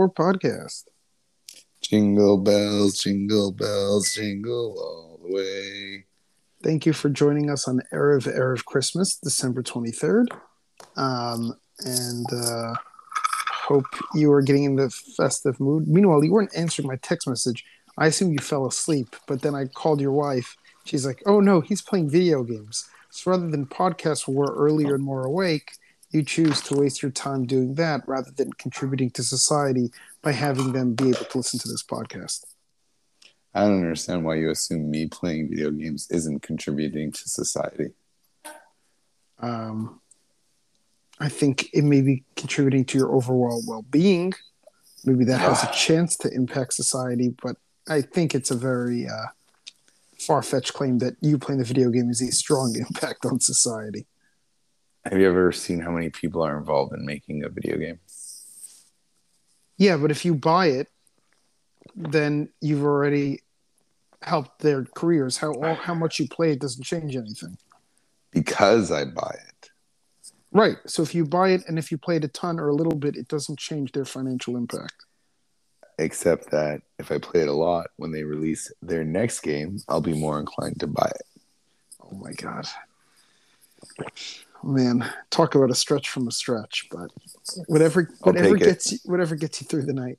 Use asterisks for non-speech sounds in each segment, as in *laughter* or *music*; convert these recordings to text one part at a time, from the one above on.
4 podcast. Jingle bells, jingle bells, jingle all the way. Thank you for joining us on Erev Erev Christmas, December 23rd. Um, and uh, hope you are getting in the festive mood. Meanwhile, you weren't answering my text message. I assume you fell asleep, but then I called your wife. She's like, oh no, he's playing video games. So rather than podcasts where we're earlier and more awake, you choose to waste your time doing that rather than contributing to society by having them be able to listen to this podcast. I don't understand why you assume me playing video games isn't contributing to society. Um, I think it may be contributing to your overall well being. Maybe that has a chance to impact society, but I think it's a very uh, far fetched claim that you playing the video game is a strong *laughs* impact on society. Have you ever seen how many people are involved in making a video game? Yeah, but if you buy it, then you've already helped their careers. How how much you play it doesn't change anything. Because I buy it. Right. So if you buy it and if you play it a ton or a little bit, it doesn't change their financial impact. Except that if I play it a lot, when they release their next game, I'll be more inclined to buy it. Oh my god. Man, talk about a stretch from a stretch, but whatever whatever gets you, whatever gets you through the night.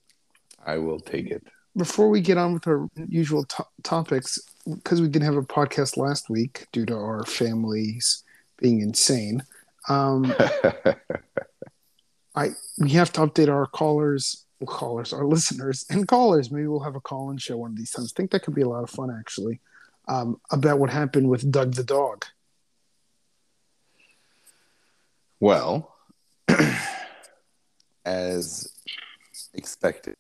I will take it. before we get on with our usual to- topics, because we didn't have a podcast last week due to our families being insane, um, *laughs* I we have to update our callers, well, callers, our listeners, and callers. Maybe we'll have a call-in show one of these times. I think that could be a lot of fun, actually, um, about what happened with Doug the dog. Well, *clears throat* as expected,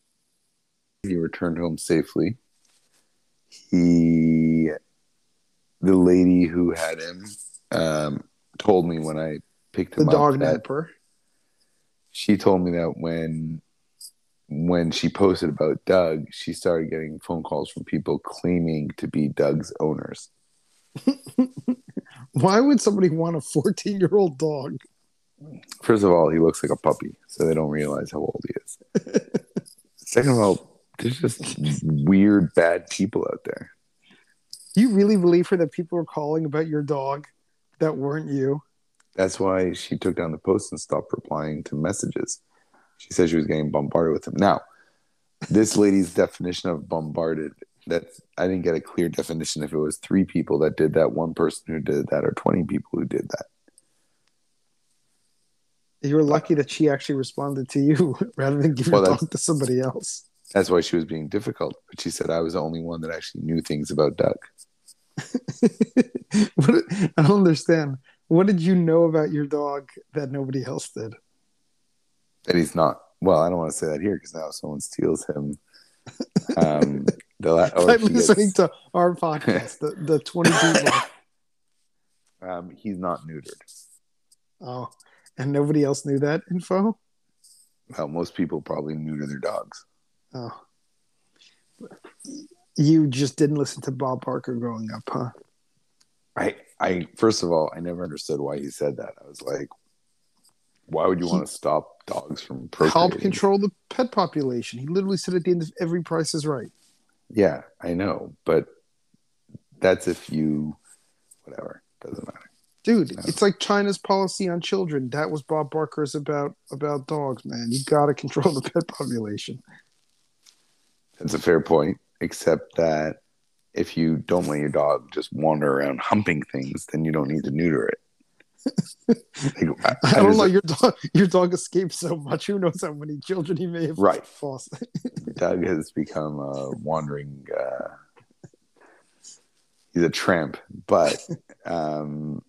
he returned home safely. He, the lady who had him, um, told me when I picked him up. The dog napper. she told me that when when she posted about Doug, she started getting phone calls from people claiming to be Doug's owners. *laughs* Why would somebody want a 14-year-old dog? First of all, he looks like a puppy, so they don't realize how old he is. Second of all, there's just weird, bad people out there. You really believe her that people were calling about your dog that weren't you? That's why she took down the post and stopped replying to messages. She said she was getting bombarded with them. Now, this lady's definition of bombarded, that I didn't get a clear definition if it was three people that did that, one person who did that, or 20 people who did that. You were lucky that she actually responded to you *laughs* rather than give Well, your dog to somebody else. That's why she was being difficult. But she said I was the only one that actually knew things about Doug. *laughs* what, I don't understand. What did you know about your dog that nobody else did? That he's not. Well, I don't want to say that here because now someone steals him. Um, the la- *laughs* or if he gets- listening to our podcast, the, the 20 people. um, he's not neutered. Oh, and nobody else knew that info? Well, most people probably neuter their dogs. Oh. You just didn't listen to Bob Barker growing up, huh? I, I first of all, I never understood why he said that. I was like, why would you He- want to stop dogs from help control the pet population. He literally said at the end of every price is right. Yeah, I know, but that's if you, whatever, doesn't matter. Dude, Yeah. it's like China's policy on children. That was Bob Barker's about about dogs, man. You got to control the pet population. That's a fair point, except that if you don't let your dog just wander around humping things, then you don't need to neuter it. *laughs* Like, I- I I don't know. Your dog, your dog escaped so much. Who knows how many children he may have Right. fostered. *laughs* Doug has become a wandering. Uh, he's a tramp, but *laughs* um,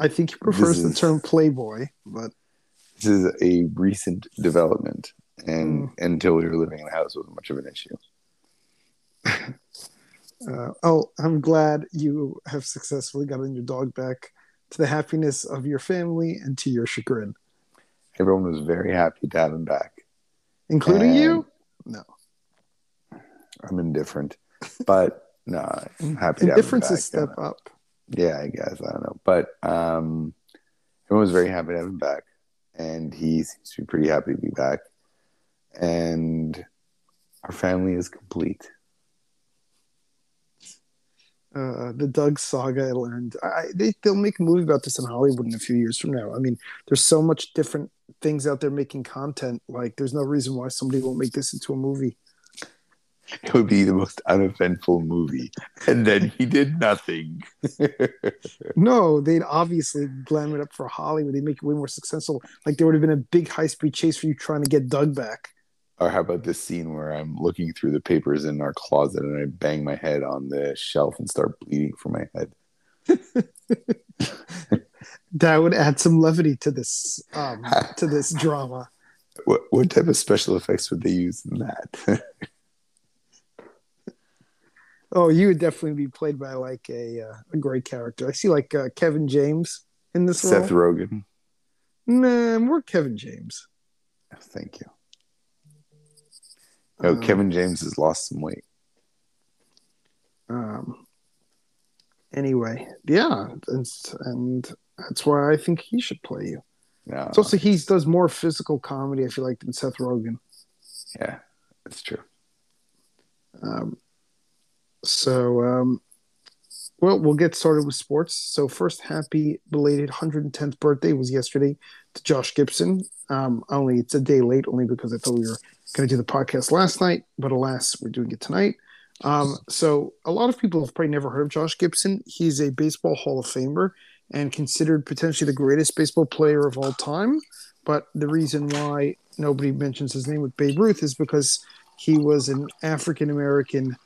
I think he prefers This the term playboy, but this is a recent development, and Hmm. until we were living in the house, it wasn't much of an issue. *laughs* uh, oh, I'm glad you have successfully gotten your dog back to the happiness of your family and to your chagrin, Everyone was very happy to have him back. including And- you. No, I'm indifferent, but no, I'm happy. to have him indifference back. is step up. Yeah, I guess I don't know, but um, everyone was very happy to have him back, and he seems to be pretty happy to be back. and our family is complete. Uh, the Doug saga I learned. I, they, they'll make a movie about this in Hollywood in a few years from now. I mean, there's so much different things out there making content. Like, there's no reason why somebody won't make this into a movie. *laughs* It would be the most uneventful movie. And then he did nothing. *laughs* No, they'd obviously glam it up for Hollywood. They make it way more successful. Like, there would have been a big high speed chase for you trying to get Doug back. or how about this scene where I'm looking through the papers in our closet and I bang my head on the shelf and start bleeding from my head? *laughs* That would add some levity to this um, to this drama. What what type of special effects would they use in that? Oh, you would definitely be played by like a uh, a great character. I see like uh, Kevin James in this Seth role. Rogen. Nah, more Kevin James. Thank you. Oh, Um, Kevin James has lost some weight. Um. Anyway, yeah, and, and that's why I think he should play you. No, It's also he does more physical comedy. I feel like than Seth Rogen. yeah, that's true. Um, so, um, well, we'll get started with sports. So, first, happy belated 110th birthday was yesterday to Josh Gibson. Um, only it's a day late, only because I thought we were going to do the podcast last night, but alas, we're doing it tonight. Um, so, a lot of people have probably never heard of Josh Gibson. He's a baseball Hall of Famer and considered potentially the greatest baseball player of all time. But the reason why nobody mentions his name with Babe Ruth is because he was an African American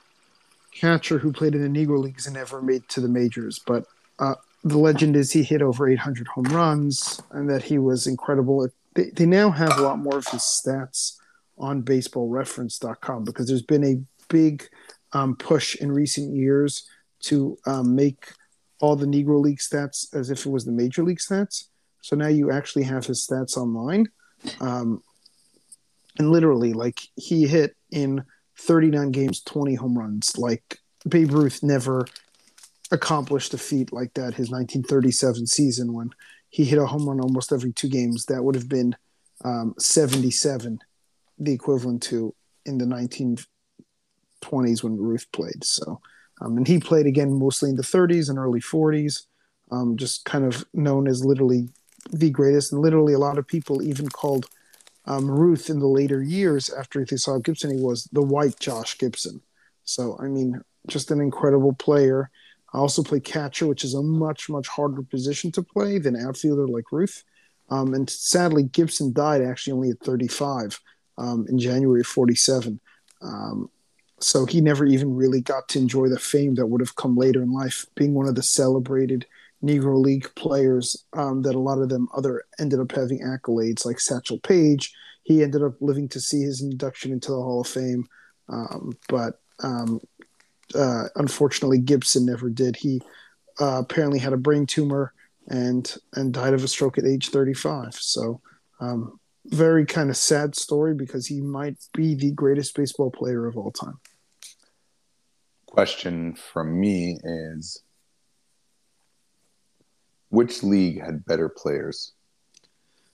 catcher who played in the Negro Leagues and never made to the majors. But uh, the legend is he hit over 800 home runs and that he was incredible. They, they now have a lot more of his stats on baseballreference.com because there's been a big um, push in recent years to um, make all the Negro League stats as if it was the Major League stats. So now you actually have his stats online. Um, and literally, like he hit in 39 games, 20 home runs. Like Babe Ruth never accomplished a feat like that. His 1937 season, when he hit a home run almost every two games, that would have been um, 77, the equivalent to in the 1920s when Ruth played. So, um, and he played again mostly in the 30s and early 40s, um, just kind of known as literally the greatest. And literally, a lot of people even called um, Ruth in the later years after they saw Gibson, he was the white Josh Gibson. So, I mean, just an incredible player. I also play catcher, which is a much, much harder position to play than outfielder like Ruth. Um, and sadly, Gibson died actually only at 35 um, in January of 47. Um, so he never even really got to enjoy the fame that would have come later in life, being one of the celebrated Negro League players um, that a lot of them other ended up having accolades like Satchel Paige. He ended up living to see his induction into the Hall of Fame, um, but um, uh, unfortunately Gibson never did. He uh, apparently had a brain tumor and and died of a stroke at age 35. So um, very kind of sad story because he might be the greatest baseball player of all time. Question from me is which league had better players?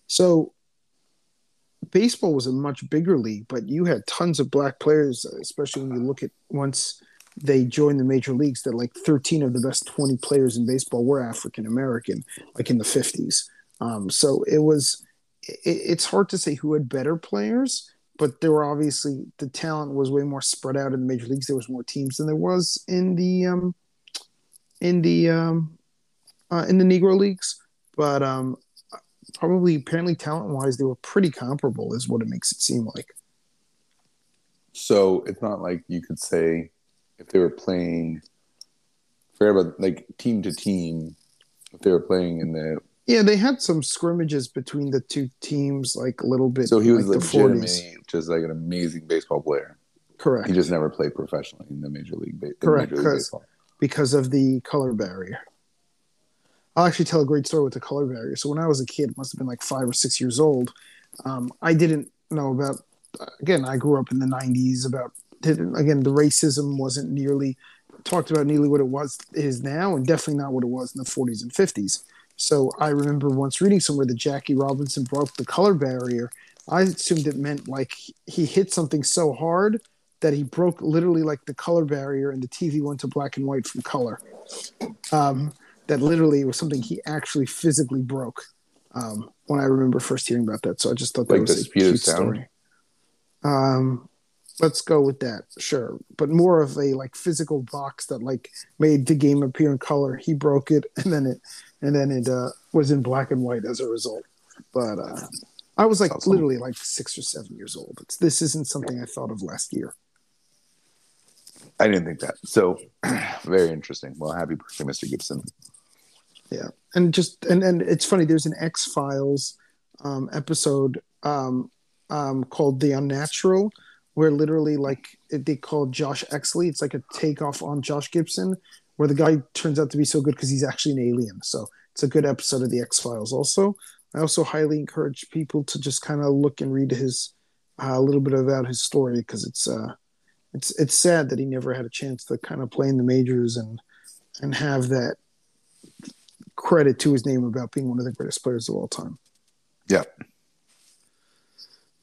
So baseball was a much bigger league, but you had tons of black players, especially when you look at once they joined the major leagues that like 13 of the best 20 players in baseball were African American, like in the 50s. Um, so it was, it, it's hard to say who had better players, but there were obviously the talent was way more spread out in the major leagues. There was more teams than there was in the, um, in the, um, uh, in the Negro leagues. But um, probably apparently talent wise they were pretty comparable is what it makes it seem like So it's not like you could say if they were playing forget about like team to team, if they were playing in the yeah they had some scrimmages between the two teams like a little bit so he was like legitimately just like an amazing baseball player. correct He just never played professionally in the major league, ba- Correct, Major League baseball. because of the color barrier i'll actually tell a great story with the color barrier so when i was a kid must have been like five or six years old um, i didn't know about again i grew up in the 90s about didn't, again the racism wasn't nearly talked about nearly what it was is now and definitely not what it was in the 40s and 50s so i remember once reading somewhere that jackie robinson broke the color barrier I assumed it meant like he hit something so hard that he broke literally like the color barrier and the TV went to black and white from color. Um, that literally was something he actually physically broke. Um, when I remember first hearing about that, so I just thought that Like was a cute sound? story. Um, let's go with that, sure, but more of a like physical box that like made the game appear in color. He broke it, *laughs* and then it, and then it uh, was in black and white as a result. But uh, I was like Awesome. literally like six or seven years old. It's, this isn't something I thought of last year. I didn't think that. So *clears throat* very interesting. Well, happy birthday, Mr. Gibson. Yeah, and just and and it's funny. There's an X Files um, episode um, um, called "The Unnatural," where literally like they call Josh Exley. It's like a takeoff on Josh Gibson, where the guy turns out to be so good because he's actually an alien. So it's a good episode of the X Files. Also, I also highly encourage people to just kind of look and read his uh, a little bit about his story because it's uh, it's it's sad that he never had a chance to kind of play in the majors and and have that credit to his name about being one of the greatest players of all time. Yeah.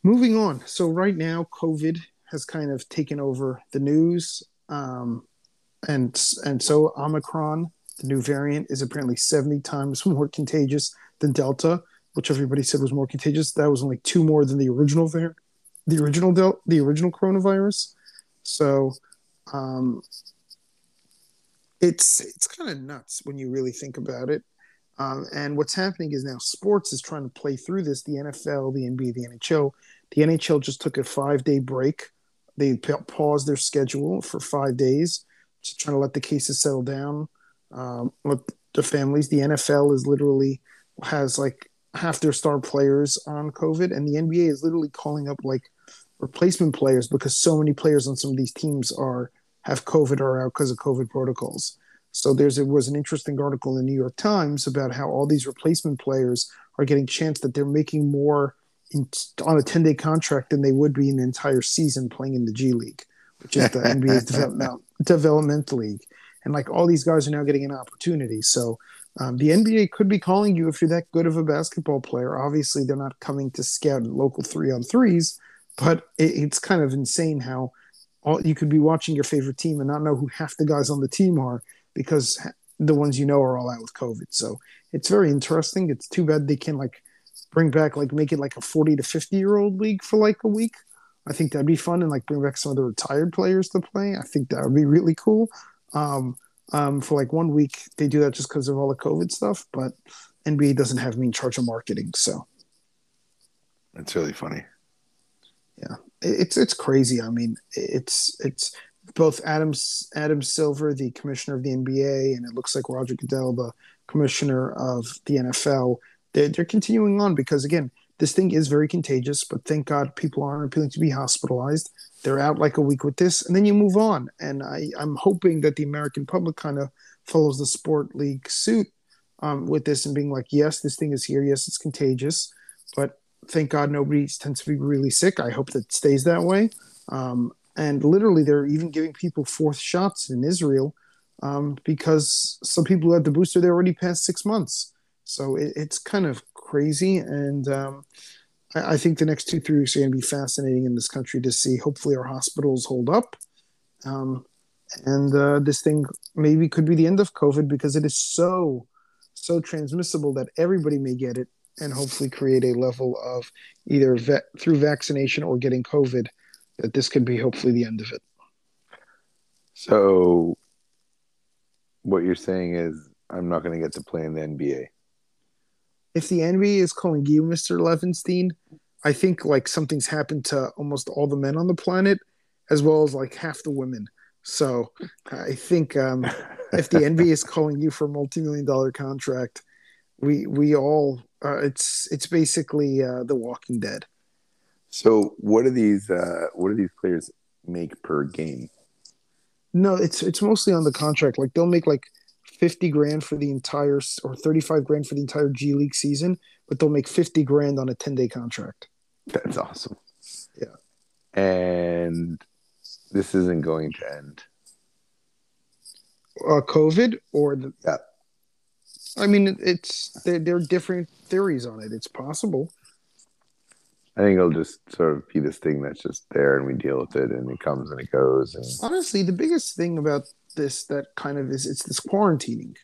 Moving on. So right now, COVID has kind of taken over the news, um, and and so Omicron, the new variant, is apparently seventy times *laughs* more contagious than Delta, which everybody said was more contagious. That was only two more than the original variant, the original Del- the original coronavirus. So, um, it's it's kind of nuts when you really think about it. Um, and what's happening is now sports is trying to play through this. The NFL, the NBA, the NHL. The NHL just took a five day break. They pa- paused their schedule for five days, just trying to let the cases settle down, um, let the families. The NFL is literally has like half their star players on COVID, and the NBA is literally calling up like replacement players because so many players on some of these teams are have COVID or are out because of COVID protocols. So there's it was an interesting article in the New York Times about how all these replacement players are getting chance that they're making more in, on a 10 day contract than they would be in the entire season playing in the G League, which is the NBA's *laughs* development, development league. And like all these guys are now getting an opportunity. So um, the NBA could be calling you if you're that good of a basketball player. Obviously, they're not coming to scout local three on threes, but it, it's kind of insane how all, you could be watching your favorite team and not know who half the guys on the team are because the ones you know are all out with COVID. So it's very interesting. It's too bad they can't like bring back like make it like a 40 to 50 year old league for like a week. I think that'd be fun and like bring back some of the retired players to play. I think that would be really cool. Um, um, for like one week, they do that just because of all the COVID stuff, but NBA doesn't have me in charge of marketing. So It's really funny. It's it's crazy. I mean, it's it's both Adam Adam Silver, the commissioner of the NBA, and it looks like Roger Goodell, the commissioner of the NFL. They're, they're continuing on because again, this thing is very contagious. But thank God people aren't appealing to be hospitalized. They're out like a week with this, and then you move on. And I, I'm hoping that the American public kind of follows the sport league suit um, with this and being like, yes, this thing is here. Yes, it's contagious, but thank God nobody tends to be really sick. I hope that stays that way. Um, and literally, they're even giving people fourth shots in Israel um, because some people who had the booster they're already past six months. So it, it's kind of crazy, and um, I, I think the next two three weeks are going to be fascinating in this country to see. Hopefully, our hospitals hold up, um, and uh, this thing maybe could be the end of COVID because it is so so transmissible that everybody may get it and hopefully create a level of either va- through vaccination or getting COVID that this could be hopefully the end of it. So, what you're saying is, I'm not going to get to play in the NBA. If the NBA is calling you Mr. Levenstein, I think like something's happened to almost all the men on the planet, as well as like half the women. So I think um, if the NBA is calling you for a multi-million dollar contract, we we all uh, it's it's basically uh, The Walking Dead. So, what do these uh, what do these players make per game? No, it's it's mostly on the contract. Like they'll make like fifty grand for the entire or thirty five grand for the entire G League season, but they'll make fifty grand on a ten day contract. That's awesome. Yeah. And this isn't going to end. Uh, COVID or the Yeah. I mean, it's there. There are different theories on it. It's possible. I think it'll just sort of be this thing that's just there and we deal with it and it comes and it goes. And honestly, the biggest thing about this that kind of is it's this quarantining.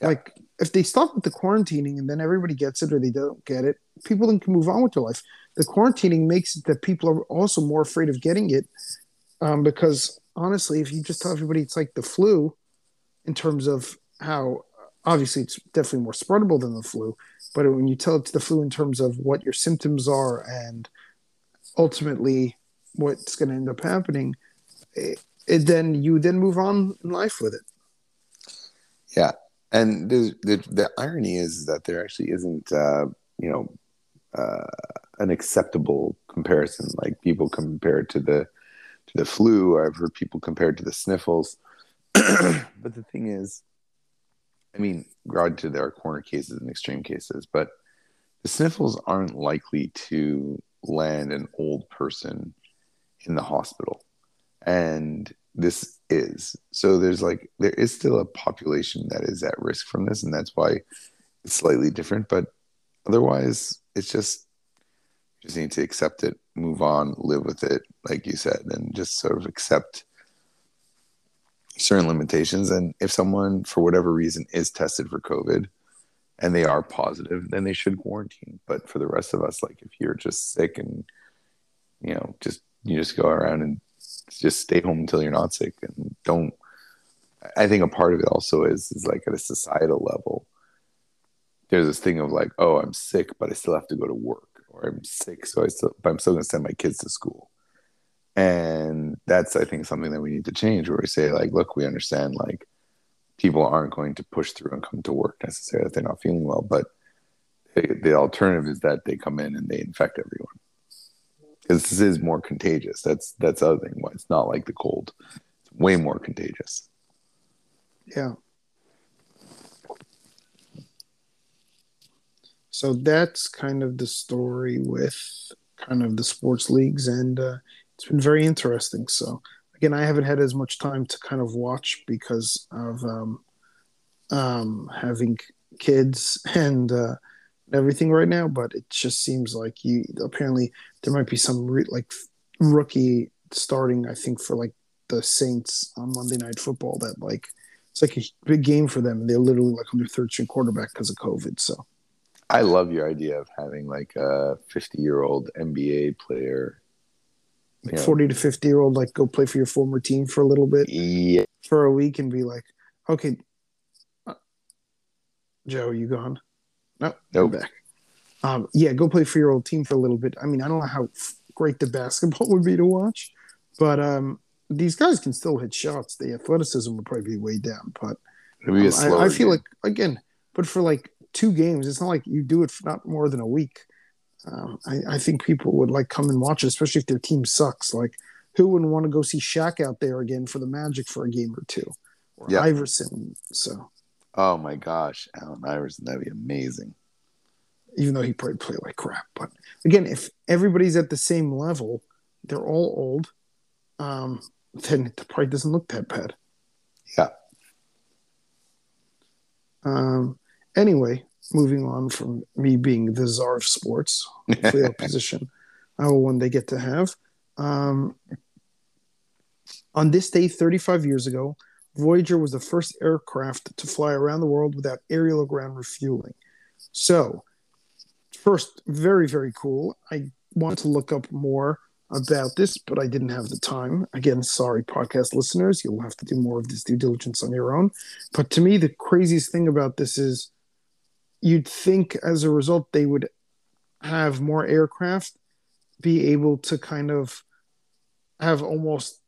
Yeah. Like if they stop with the quarantining and then everybody gets it or they don't get it, people then can move on with their life. The quarantining makes it that people are also more afraid of getting it um, because honestly, if you just tell everybody it's like the flu, in terms of how obviously it's definitely more spreadable than the flu, but when you tell it to the flu in terms of what your symptoms are and ultimately what's going to end up happening, it, it, then you then move on in life with it. Yeah, and the the irony is that there actually isn't uh, you know uh, an acceptable comparison. Like people compare it to the to the flu. I've heard people compare it to the sniffles. *clears throat* but the thing is, I mean, granted, there are corner cases and extreme cases, but the sniffles aren't likely to land an old person in the hospital. And this is. So there's like, there is still a population that is at risk from this. And that's why it's slightly different. But otherwise, it's just, you just need to accept it, move on, live with it, like you said, and just sort of accept certain limitations. And if someone, for whatever reason, is tested for COVID and they are positive, then they should quarantine. But for the rest of us, like if you're just sick and, you know, just, you just go around and just stay home until you're not sick and don't. I think a part of it also is, is like at a societal level, there's this thing of like, oh, I'm sick, but I still have to go to work, or I'm sick, so I still, but I'm still going to send my kids to school and that's i think something that we need to change where we say like look we understand like people aren't going to push through and come to work necessarily if they're not feeling well but they, the alternative is that they come in and they infect everyone. Because this is more contagious. That's that's the other thing. Why it's not like the cold. It's way more contagious. Yeah. So that's kind of the story with kind of the sports leagues and uh, it's been very interesting. So again, I haven't had as much time to kind of watch because of um, um, having kids *laughs* and uh, everything right now. But it just seems like you apparently there might be some re- like rookie starting. I think for like the Saints on Monday Night Football that like it's like a big game for them. They're literally like on their third string quarterback because of COVID. So. I love your idea of having like a 50 year old NBA player like yeah. 40 to 50 year old like go play for your former team for a little bit yeah. for a week and be like okay uh, joe you gone no nope. Back um, yeah go play for your old team for a little bit i mean i don't know how great the basketball *laughs* would be to watch but um, these guys can still hit shots the athleticism would probably be way down but um, I, I, feel game. like again but for like two games it's not like you do it for not more than a week um, I, I, think people would like come and watch it, especially if their team sucks. Like, who wouldn't want to go see Shaq out there again for the Magic for a game or two, or yep. Iverson? So, oh my gosh, Allen Iverson, that'd be amazing. Even though he probably play like crap, but again, if everybody's at the same level, they're all old. Um, then it probably doesn't look that bad. Yeah. Um. Anyway, moving on from me being the czar of sports, hopefully *laughs* a position uh, one they get to have. Um, on this day, 35 years ago, Voyager was the first aircraft to fly around the world without aerial ground refueling. So, first, very, very cool. I want to look up more about this, but I didn't have the time. Again, sorry, podcast listeners, you'll have to do more of this due diligence on your own. But to me, the craziest thing about this is you'd think as a result they would have more aircraft be able to kind of have almost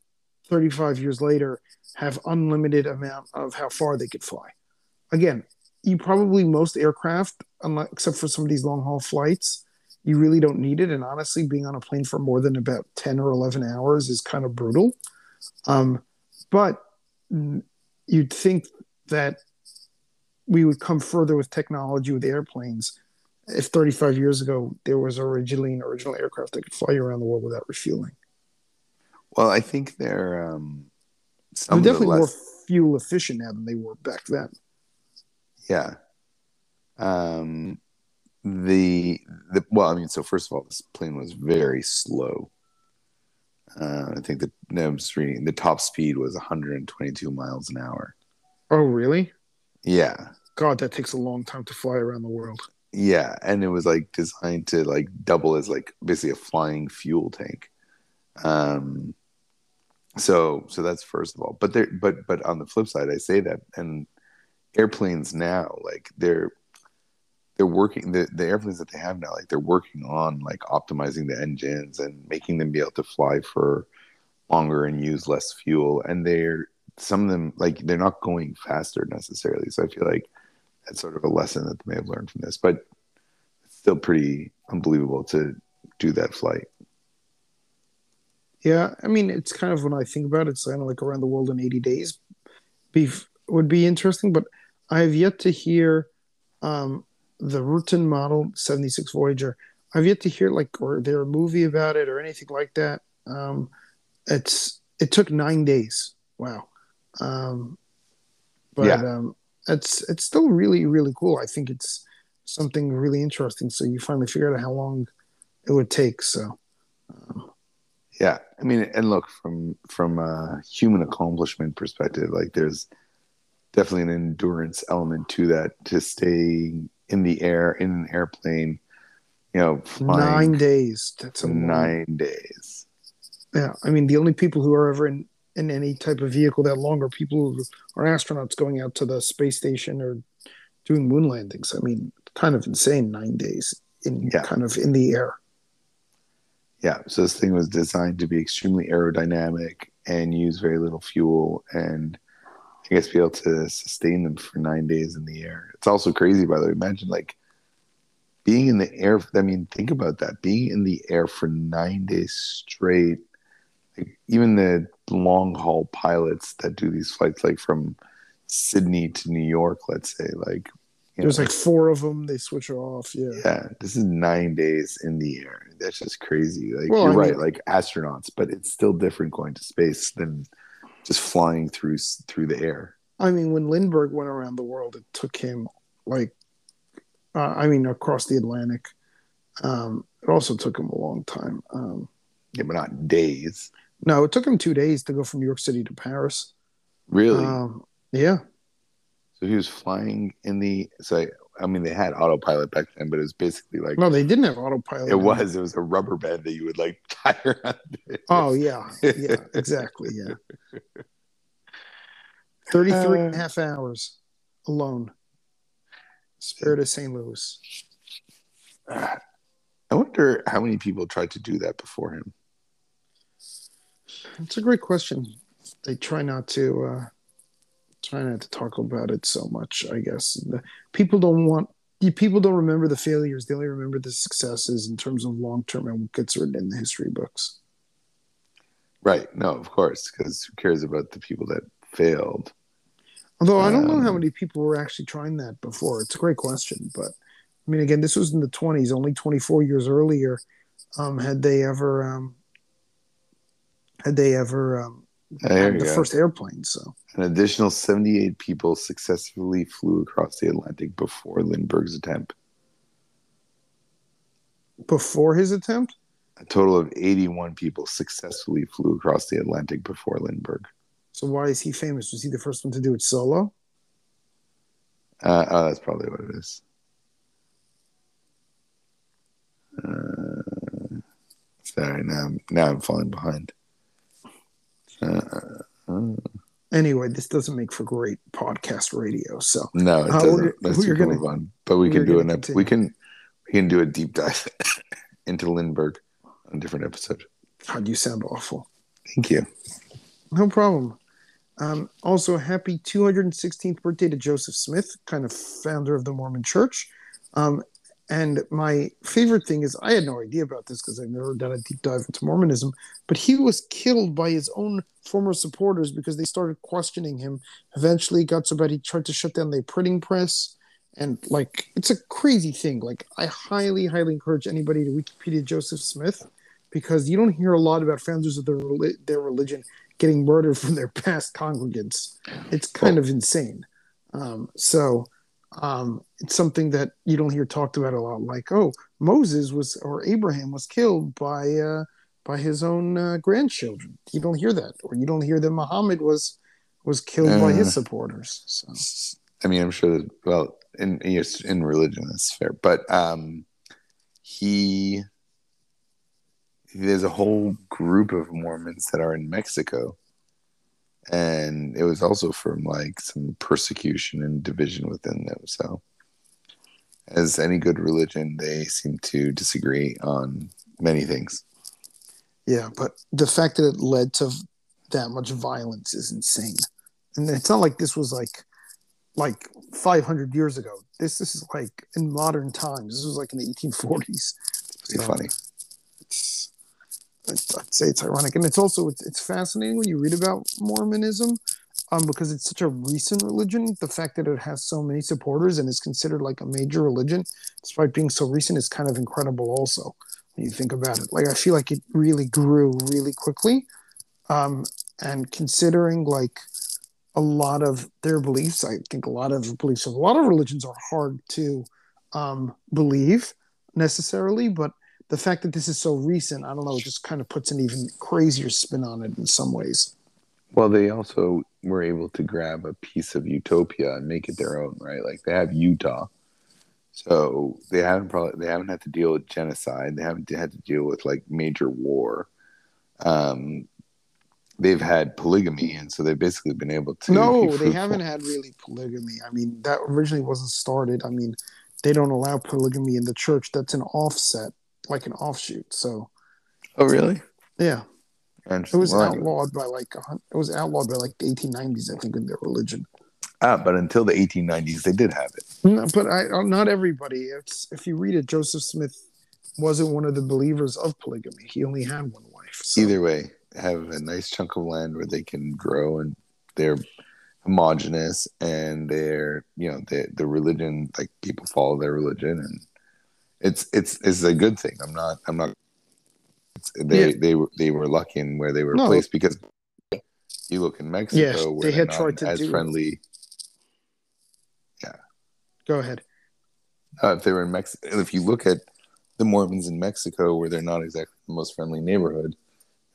35 years later have unlimited amount of how far they could fly. Again you probably most aircraft except for some of these long haul flights you really don't need it. And honestly being on a plane for more than about 10 or 11 hours is kind of brutal. Um, but you'd think that we would come further with technology with airplanes if 35 years ago there was originally an original aircraft that could fly you around the world without refueling. Well, I think they're um, they're definitely less... more fuel efficient now than they were back then. Yeah, um, the the well, I mean, so first of all, this plane was very slow. Uh, I think the no, I'm just reading the top speed was 122 miles an hour. Oh, really? Yeah, God, that takes a long time to fly around the world. yeah, and it was like designed to like double as like basically a flying fuel tank. Um, so so that's first of all, but there, but but on the flip side, I say that, and airplanes now, like they're they're working the, the airplanes that they have now like they're working on like optimizing the engines and making them be able to fly for longer and use less fuel and they're some of them like they're not going faster necessarily so i feel like that's sort of a lesson that they may have learned from this but it's still pretty unbelievable to do that flight Yeah, I mean, it's kind of when I think about it, it's kind of like around the world in 80 days. Would be interesting, but I have yet to hear um, the Rutan model 76 Voyager. I've yet to hear like or there a movie about it or anything like that. Um, it's it took nine days. Wow. Um, but Yeah. um, it's it's still really really cool. I think it's something really interesting. So you finally figured out how long it would take. So Um, yeah i mean and look from from a human accomplishment perspective like there's definitely an endurance element to that to stay in the air in an airplane you know nine days. That's a long- nine days Yeah, I mean, the only people who are ever in in any type of vehicle that long are people are astronauts going out to the space station or doing moon landings. I mean, kind of insane. Nine days in Yeah. kind of in the air. yeah so this thing was designed to be extremely aerodynamic and use very little fuel and i guess be able to sustain them for nine days in the air it's also crazy by the way imagine like being in the air i mean think about that being in the air for nine days straight like even the long haul pilots that do these flights like from sydney to new york let's say like you There's know, like four of them. They switch off. Yeah. yeah, this is nine days in the air. That's just crazy. Like Well, you're I right, mean- like astronauts, but it's still different going to space than just flying through through the air. I mean, when Lindbergh went around the world, it took him like, uh, I mean, across the Atlantic. Um, it also took him a long time. Um, Yeah, but not days. No, it took him two days to go from New York City to Paris. Really? Um, yeah. so he was flying in the. So I, I mean, they had autopilot back then, but it was basically like No, they didn't have autopilot. it was. It was a rubber band that you would like *laughs* tie around. It. Oh yeah, yeah, exactly, yeah. 33 and a half hours alone. Spirit of St. Louis. I wonder how many people tried to do that before him. It's a great question. They try not to uh try not to talk about it so much, I guess. The, people don't want people don't remember the failures, they only remember the successes in terms of long term and what gets written in the history books. Right? No, of course, because who cares about the people that failed? Although I don't know how Um, many people were actually trying that before. It's a great question, but I mean, again, this was in the twenties. Only twenty four years earlier, um, had they ever um, had they ever um, had the go. first airplane? So An additional 78 people successfully flew across the Atlantic before Lindbergh's attempt. before his attempt, A total of 81 people successfully flew across the Atlantic before Lindbergh. so why is he famous? Was he the first one to do it solo? Uh, oh, that's probably what it is. Uh, sorry, now I'm, now I'm falling behind. Uh, Anyway, this doesn't make for great podcast radio. So no, it Uh, doesn't. Let's we're gonna- move on. But we can do an ep- we can we can do a deep dive *laughs* into Lindbergh on a different episode. God, you sound awful. Thank you. No problem. Um, also, happy 216th birthday to Joseph Smith, kind of founder of the Mormon Church. Um, and my favorite thing is, I had no idea about this because I've never done a deep dive into Mormonism, but he was killed by his own former supporters because they started questioning him. Eventually, got so bad he tried to shut down the printing press. And, like, it's a crazy thing. Like, I highly, highly encourage anybody to Wikipedia Joseph Smith because you don't hear a lot about founders of their, their religion getting murdered from their *laughs* past congregants. It's kind of insane. Um, so Um, it's something that you don't hear talked about a lot. Like, oh, Moses was or Abraham was killed by uh, by his own uh, grandchildren. You don't hear that, or you don't hear that Muhammad was was killed by his Uh. supporters. So I mean, I'm sure that, well, in in religion, that's fair. But um, he, there's a whole group of Mormons that are in Mexico. And it was also from like some persecution and division within them. So, as any good religion, they seem to disagree on many things. yeah, but the fact that it led to that much violence is insane. And it's not like this was like like 500 years ago. This this is like in modern times. This was like in the 1840s. Pretty So- funny. it's I'd say it's ironic, and it's also it's, it's fascinating when you read about Mormonism, um, because it's such a recent religion. The fact that it has so many supporters and is considered like a major religion, despite being so recent, is kind of incredible. Also, when you think about it, like I feel like it really grew really quickly, um, and considering like a lot of their beliefs, I think a lot of beliefs of a lot of religions are hard to um, believe necessarily, but the fact that this is so recent, I don't know, it just kind of puts an even crazier spin on it in some ways. Well, they also were able to grab a piece of utopia and make it their own, right? Like they have Utah, so they haven't probably they haven't had to deal with genocide. They haven't had to deal with like major war. Um, they've had polygamy, and so they've basically been able to. no, they haven't had really polygamy. I mean, that originally wasn't started. I mean, they don't allow polygamy in the church. That's an offset, like an offshoot. So, Oh, really? yeah, it was Well, outlawed by like it was outlawed by like the 1890s, I think, in their religion. Ah, but until the 1890s, they did have it. No, but I, uh, not everybody. It's if you read it, Joseph Smith wasn't one of the believers of polygamy. He only had one wife. So. Either way, have a nice chunk of land where they can grow and they're homogenous and they're you know the the religion like people follow their religion and it's it's it's a good thing. I'm not I'm not. It's, they Yeah. they were they were lucky in where they were No. placed because you look in Mexico Yes, where they had not tried to as do- friendly. Yeah. Go ahead. Uh, if they were in Mexico, if you look at the Mormons in Mexico where they're not exactly the most friendly neighborhood,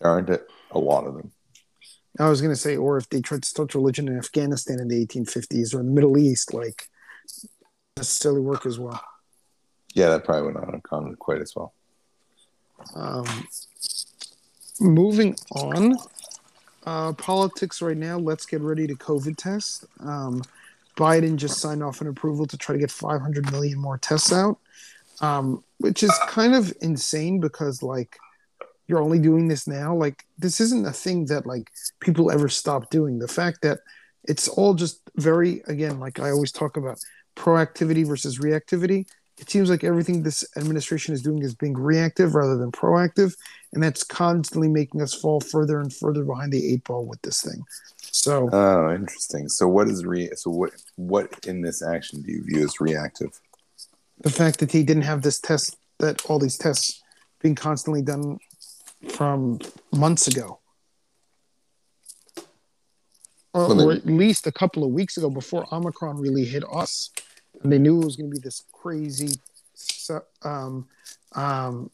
there aren't a, a lot of them. I was going to say, or if they tried to start religion in Afghanistan in the 1850s or in the Middle East, like necessarily work as well. Yeah, that probably would not have gone quite as well. Um, moving on, uh, politics right now. Let's get ready to COVID test. Um, Biden just signed off an approval to try to get 500 million more tests out, um, which is kind of insane because like you're only doing this now. Like this isn't a thing that like people ever stop doing. The fact that it's all just very again, like I always talk about proactivity versus reactivity it seems like everything this administration is doing is being reactive rather than proactive and that's constantly making us fall further and further behind the eight ball with this thing so Oh, interesting. So what is re? So what what in this action do you view as reactive? the fact that he didn't have this test that all these tests being constantly done from months ago or, Well, or at least a couple of weeks ago before omicron really hit us and they knew it was going to be this crazy um, um,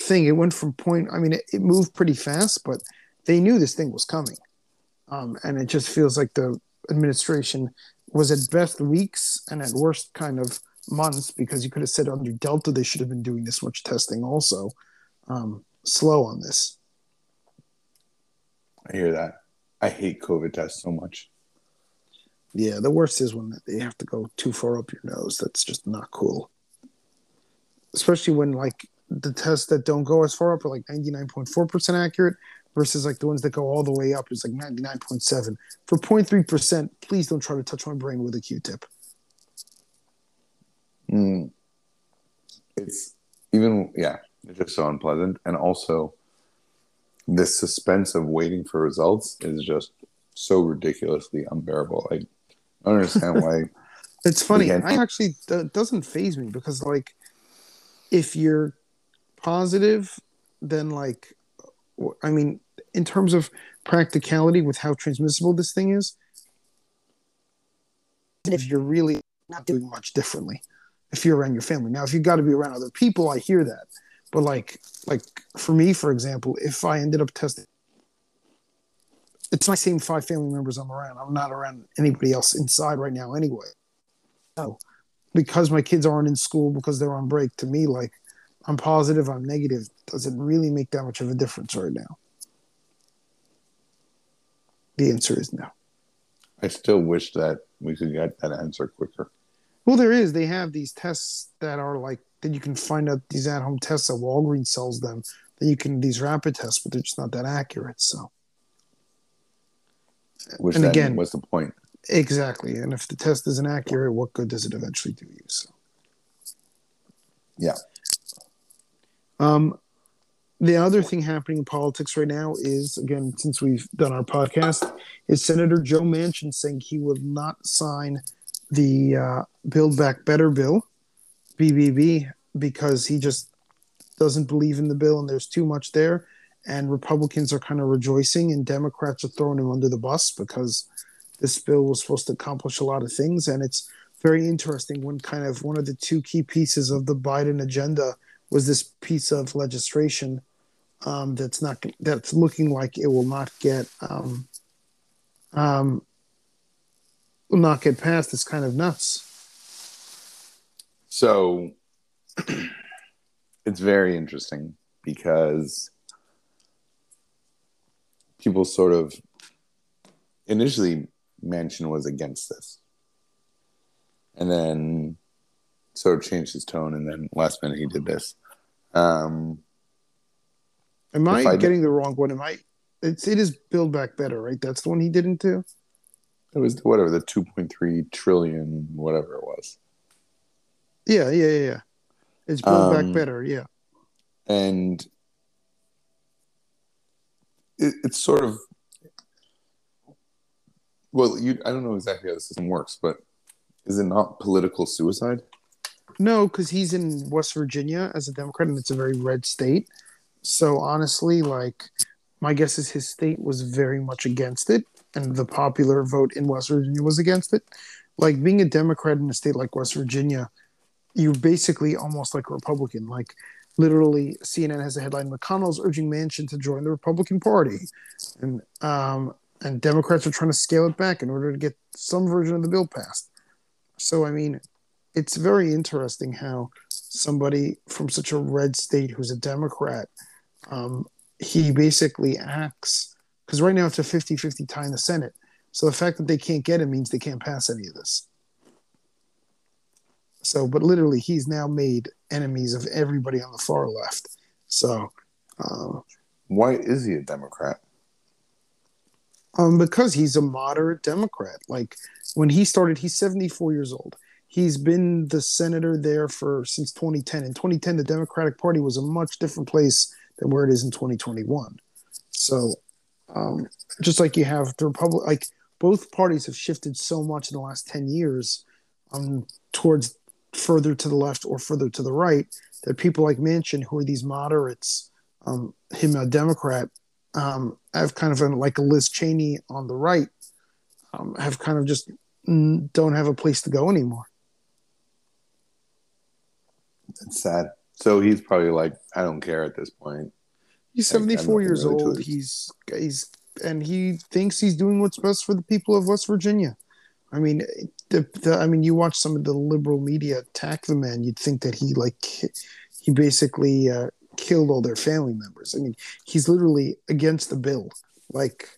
thing it went from point i mean it, it moved pretty fast but they knew this thing was coming um, and it just feels like the administration was at best weeks and at worst kind of months because you could have said under delta they should have been doing this much testing also um, slow on this I hear that. I hate COVID tests so much. Yeah the worst is when they have to go too far up your nose. That's just not cool. Especially when like the tests that don't go as far up are like 99.4% accurate versus like the ones that go all the way up is like 99.7 for 0.3% please don't try to touch my brain with a q-tip. Mm. It's even yeah, it's just so unpleasant, and also this suspense of waiting for results is just so ridiculously unbearable. I don't understand why. It's funny. Again. I actually that doesn't faze me because like if you're positive, then like I mean, in terms of practicality with how transmissible this thing is, if you're really not doing much differently if you're around your family. Now, if you've got to be around other people, I hear that. But like, like for me, for example, if I ended up testing, it's my same five family members I'm around. I'm not around anybody else inside right now, anyway. So, because my kids aren't in school because they're on break, to me, like, I'm positive, I'm negative, doesn't really make that much of a difference right now. The answer is no. I still wish that we could get that answer quicker. Well, there is. They have these tests that are like that you can find out these at home tests that Walgreens sells them. That you can these rapid tests, but they're just not that accurate. So, Which And then, again- what's the point? exactly. And if the test isn't accurate, what good does it eventually do you? So, Yeah. Um, the other thing happening in politics right now is again, since we've done our podcast, is Senator Joe Manchin saying he will not sign the uh, Build Back Better bill, BBB, because he just doesn't believe in the bill and there's too much there. And Republicans are kind of rejoicing, and Democrats are throwing him under the bus because this bill was supposed to accomplish a lot of things. And it's very interesting when kind of one of the two key pieces of the Biden agenda was this piece of legislation um, that's not that's looking like it will not get um, um, will not get passed. It's kind of nuts. So *clears throat* it's very interesting because people sort of initially Manchin was against this. And then sort of changed his tone and then last minute he did this. Um Am I, I- getting the wrong one? Am I? It's it is Build Back Better, right? That's the one he didn't do. it was whatever the 2.3 trillion whatever it was. Yeah, yeah, yeah. yeah. It's Build Um, Back Better. Yeah. and it, it's sort of well you i don't know exactly how the system works but is it not political suicide No, because he's in West Virginia as a Democrat, and it's a very red state. So honestly, like my guess is his state was very much against it, and the popular vote in West Virginia was against it. Like being a Democrat in a state like West Virginia, you're basically almost like a Republican. Like literally, CNN has a headline: McConnell's urging Manchin to join the Republican Party, and um, and Democrats are trying to scale it back in order to get some version of the bill passed. So I mean, it's very interesting how somebody from such a red state who's a Democrat, um, he basically acts because right now it's a 50 50 tie in the Senate. So the fact that they can't get it means they can't pass any of this. So, but literally, he's now made enemies of everybody on the far left. So, uh, why is he a democrat um, because he's a moderate Democrat. Like when he started, he's 74 years old. He's been the senator there for since 2010. In 2010, the Democratic Party was a much different place than where it is in 2021. So, um, just like you have the Republic, like both parties have shifted so much in the last 10 years um, towards further to the left or further to the right that people like Manchin, who are these moderates, um, him a Democrat, um, have kind of like a Liz Cheney on the right, um, have kind of just don't have a place to go anymore. it's sad so he's probably like i don't care at this point He's have 74 years really old. He's he's and he thinks he's doing what's best for the people of West Virginia. I mean, the, the I mean, you watch some of the liberal media attack the man, you'd think that he like he basically uh, killed all their family members. I mean, he's literally against the bill. Like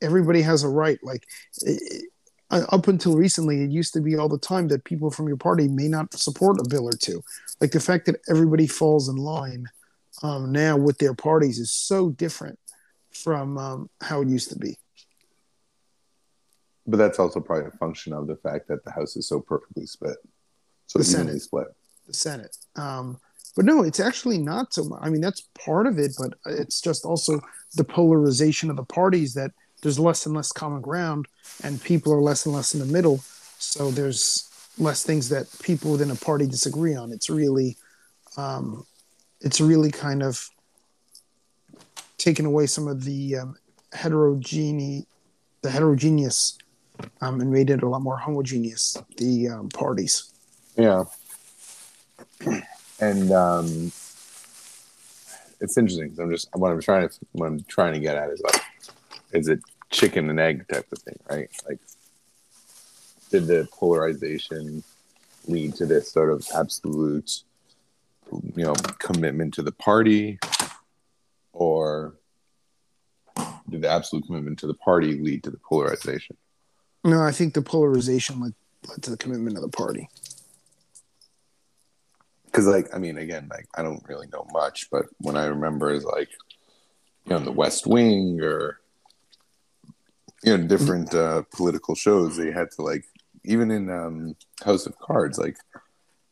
everybody has a right. Like it, uh, up until recently, it used to be all the time that people from your party may not support a bill or two. Like the fact that everybody falls in line um, now with their parties is so different from um, how it used to be. But that's also probably a function of the fact that the house is so perfectly split so The Senate. split the Senate. Um, but no, it's actually not so much. I mean, that's part of it, but it's just also the polarization of the parties that there's less and less common ground, and people are less and less in the middle. So there's less things that people within a party disagree on. It's really, um, it's really kind of taken away some of the um, heterogeneous, the heterogeneous um, and made it a lot more homogeneous. The um, parties. Yeah. And um, it's interesting. 'cause I'm just what I'm trying to what I'm trying to get at is like, is it chicken and egg type of thing, right? Like, did the polarization lead to this sort of absolute, you know, commitment to the party, or did the absolute commitment to the party lead to the polarization? No, I think the polarization led, led to the commitment of the party. because like i mean again like i don't really know much but when i remember is like you know in the west wing or you know different uh political shows they had to like even in um house of cards like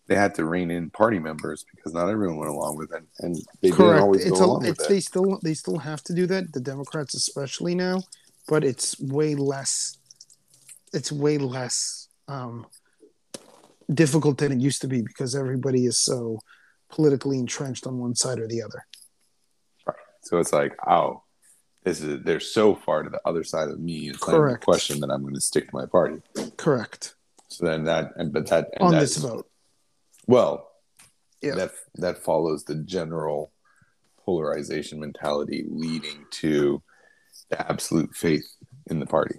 they had to rein in party members because not everyone went along with it and they didn't always It's go a, along it's with they it still they still have to do that. The Democrats especially now, but it's way less. It's way less um, difficult than it used to be because everybody is so politically entrenched on one side or the other. Right. so it's like oh this is they're so far to the other side of me it's a Correct. question that i'm going to stick to my party Correct so then that and but that and on that's, this vote. well Yeah. that that follows the general polarization mentality leading to the absolute faith in the party.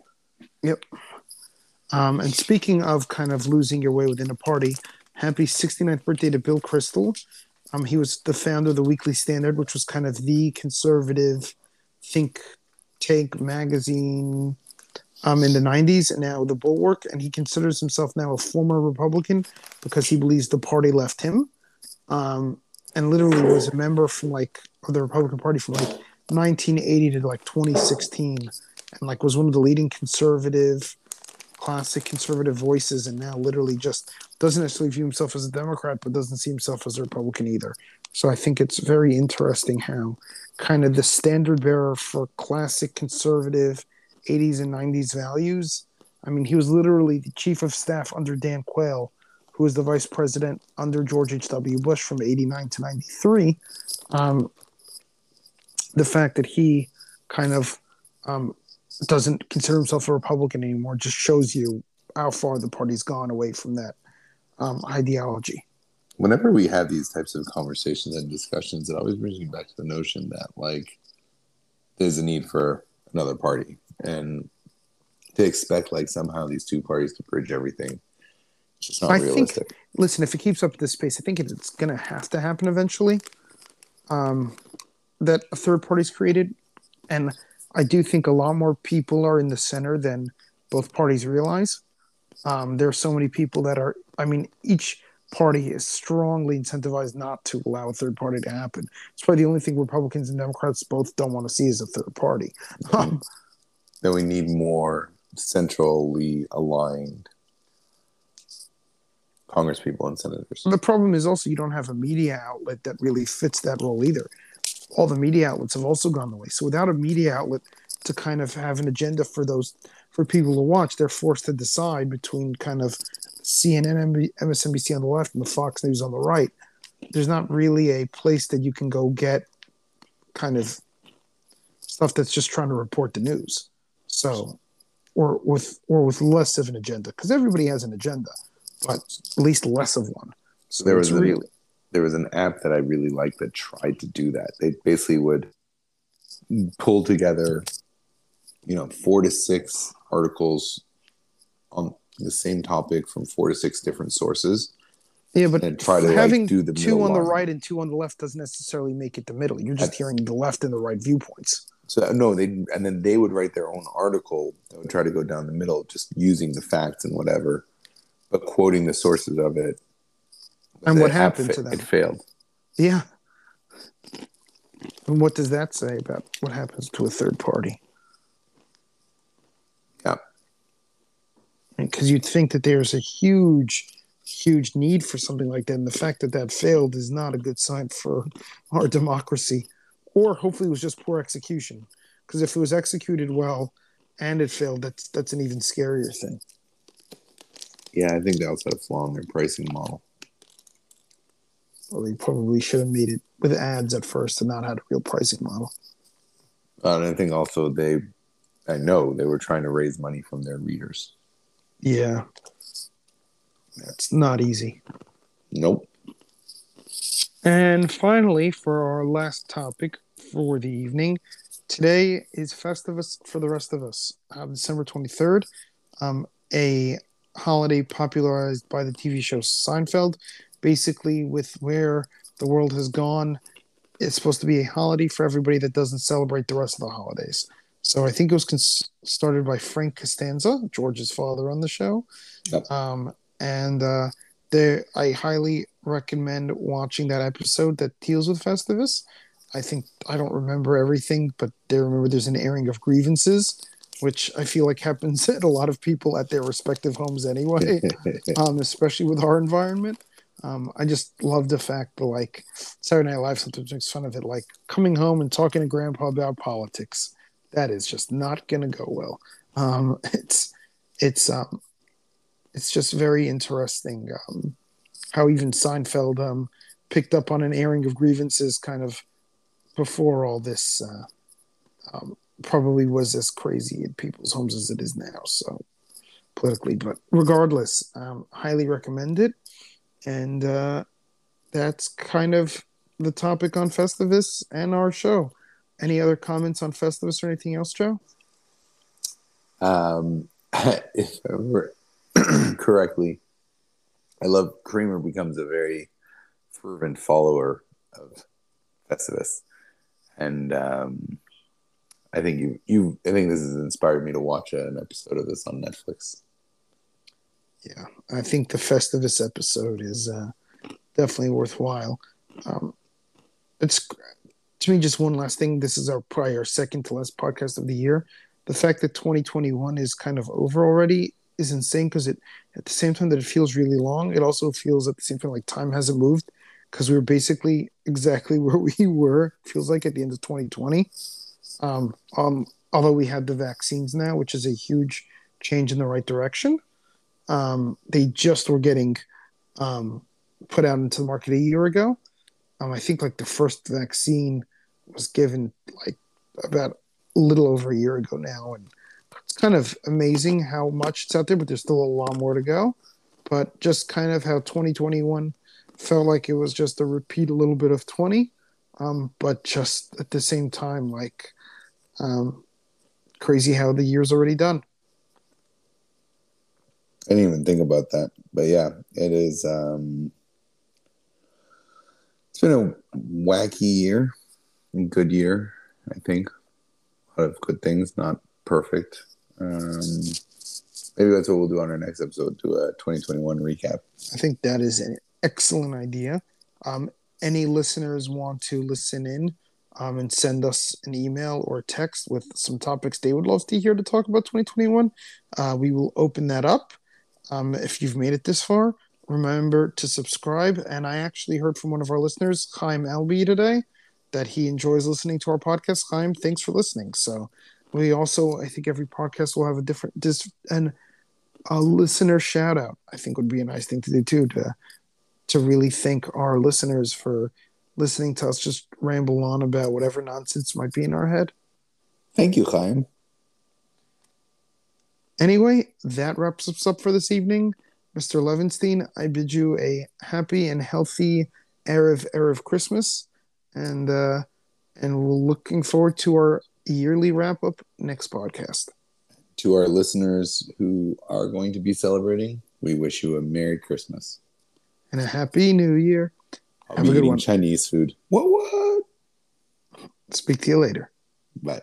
Um, and speaking of kind of losing your way within a party, happy 69th birthday to Bill Kristol. Um, he was the founder of the Weekly Standard, which was kind of the conservative think tank magazine um, in the 90s, and now the Bulwark. And he considers himself now a former Republican because he believes the party left him. Um, and literally was a member from like of the Republican Party from like 1980 to like 2016, and like was one of the leading conservative classic conservative voices and now literally just doesn't necessarily view himself as a Democrat, but doesn't see himself as a Republican either. So I think it's very interesting how kind of the standard bearer for classic conservative 80s and 90s values. I mean, he was literally the chief of staff under Dan Quayle, who was the vice president under George H.W. Bush from 89 to 93. Um, the fact that he kind of um, doesn't consider himself a Republican anymore just shows you how far the party's gone away from that um, ideology. Whenever we have these types of conversations and discussions, it always brings me back to the notion that like there's a need for another party, and to expect like somehow these two parties to bridge everything, it's just not I think- realistic. Listen, if it keeps up this pace, I think it's going to have to happen eventually. Um, that a third party's created, and I do think a lot more people are in the center than both parties realize. Um, there are so many people that are. I mean, each party is strongly incentivized not to allow a third party to happen. It's probably the only thing Republicans and Democrats both don't want to see is a third party. Um, that we need more centrally aligned Congress people and senators. The problem is also you don't have a media outlet that really fits that role either. All the media outlets have also gone the way. So without a media outlet to kind of have an agenda for those for people to watch, they're forced to decide between kind of CNN, MSNBC on the left and the Fox News on the right. There's not really a place that you can go get kind of stuff that's just trying to report the news. So or with or with less of an agenda because everybody has an agenda, but at least less of one. So There was really there was an app that I really liked that tried to do that. They basically would pull together, you know, four to six articles on the same topic from four to six different sources Yeah, but and try to like, having do the two on the right and two on the left doesn't necessarily make it the middle. You're just That's- hearing the left and the right viewpoints. So no, they and then they would write their own article that would try to go down the middle, just using the facts and whatever, but quoting the sources of it. And what app happened fa- to them? It failed. Yeah. And what does that say about what happens to a third party? Yeah. Because you'd think that there's a huge, huge need for something like that. And the fact that that failed is not a good sign for our democracy. Or hopefully it was just poor execution. Because if it was executed well and it failed, that's that's an even scarier thing. Yeah, I think they also had a flaw in their pricing model. Well, they probably should have made it with ads at first and not had a real pricing model. Uh, and I think also they I know they were trying to raise money from their readers. Yeah. That's not easy. Nope. And finally, for our last topic for the evening, today is Festivus for the rest of us, uh, December 23rd, um, a holiday popularized by the TV show Seinfeld. Basically, with where the world has gone, it's supposed to be a holiday for everybody that doesn't celebrate the rest of the holidays. So I think it was cons- started by Frank Costanza, George's father on the show. Yep. Um, and uh, there, I highly recommend watching that episode that deals with Festivus. I think I don't remember everything, but I remember there's an airing of grievances, which I feel like happens *laughs* at a lot of people at their respective homes anyway, *laughs* um, especially with our environment. Um, I just love the fact that like Saturday Night Live sometimes makes fun of it, like coming home and talking to Grandpa about politics. That is just not gonna go well. Um, *laughs* it's it's um, it's just very interesting um, how even Seinfeld um, picked up on an airing of grievances kind of before all this uh, um, probably was as crazy in people's homes as it is now. So politically, but regardless, um, highly recommend it. And uh, that's kind of the topic on Festivus and our show. Any other comments on Festivus or anything else, Joe? Um, *laughs* if I remember *clears throat* correctly, I love Kramer becomes a very fervent follower of Festivus, and um, I think you you I think this has inspired me to watch an episode of this on Netflix. Yeah, I think the Festivus episode is uh, definitely worthwhile. Um, it's to me just one last thing. This is our prior second to last podcast of the year. The fact that 2021 is kind of over already is insane because it at the same time that it feels really long, it also feels at the same time like time hasn't moved because we are basically exactly *laughs* where we were. Feels like at the end of 2020. Um, um, although we had the vaccines now, which is a huge change in the right direction. Um, they just were getting um, put out into the market a year ago. Um, I think like the first vaccine was given like about a little over a year ago now, and it's kind of amazing how much it's out there, but there's still a lot more to go. But just kind of how 2021 felt like it was just a repeat a little bit of 20, um, but just at the same time, like um, crazy how the year's already done. I didn't even think about that, but yeah, it is. Um, it's been a wacky year, a good year, I think. A lot of good things, not perfect. Um, maybe that's what we'll do on our next episode, do a 2021 recap. I think that is an excellent idea. Um, any listeners want to listen in um, and send us an email or text with some topics they would love to hear to talk about 2021, uh, we will open that up. Um, if you've made it this far, remember to subscribe. And I actually heard from one of our listeners, Chaim Albi, today, that he enjoys listening to our podcast. Chaim, thanks for listening. So we also, I think every podcast will have a different dis and a listener shout out. I think would be a nice thing to do too to to really thank our listeners for listening to us just ramble on about whatever nonsense might be in our head. Thank you, Chaim. Anyway, that wraps us up for this evening. Mr. Levenstein, I bid you a happy and healthy Erev Erev Christmas, and uh, and we're looking forward to our yearly wrap up next podcast. To our listeners who are going to be celebrating, we wish you a Merry Christmas and a Happy New Year. I'll Have a good one. Chinese food. What? What? Speak to you later. Bye.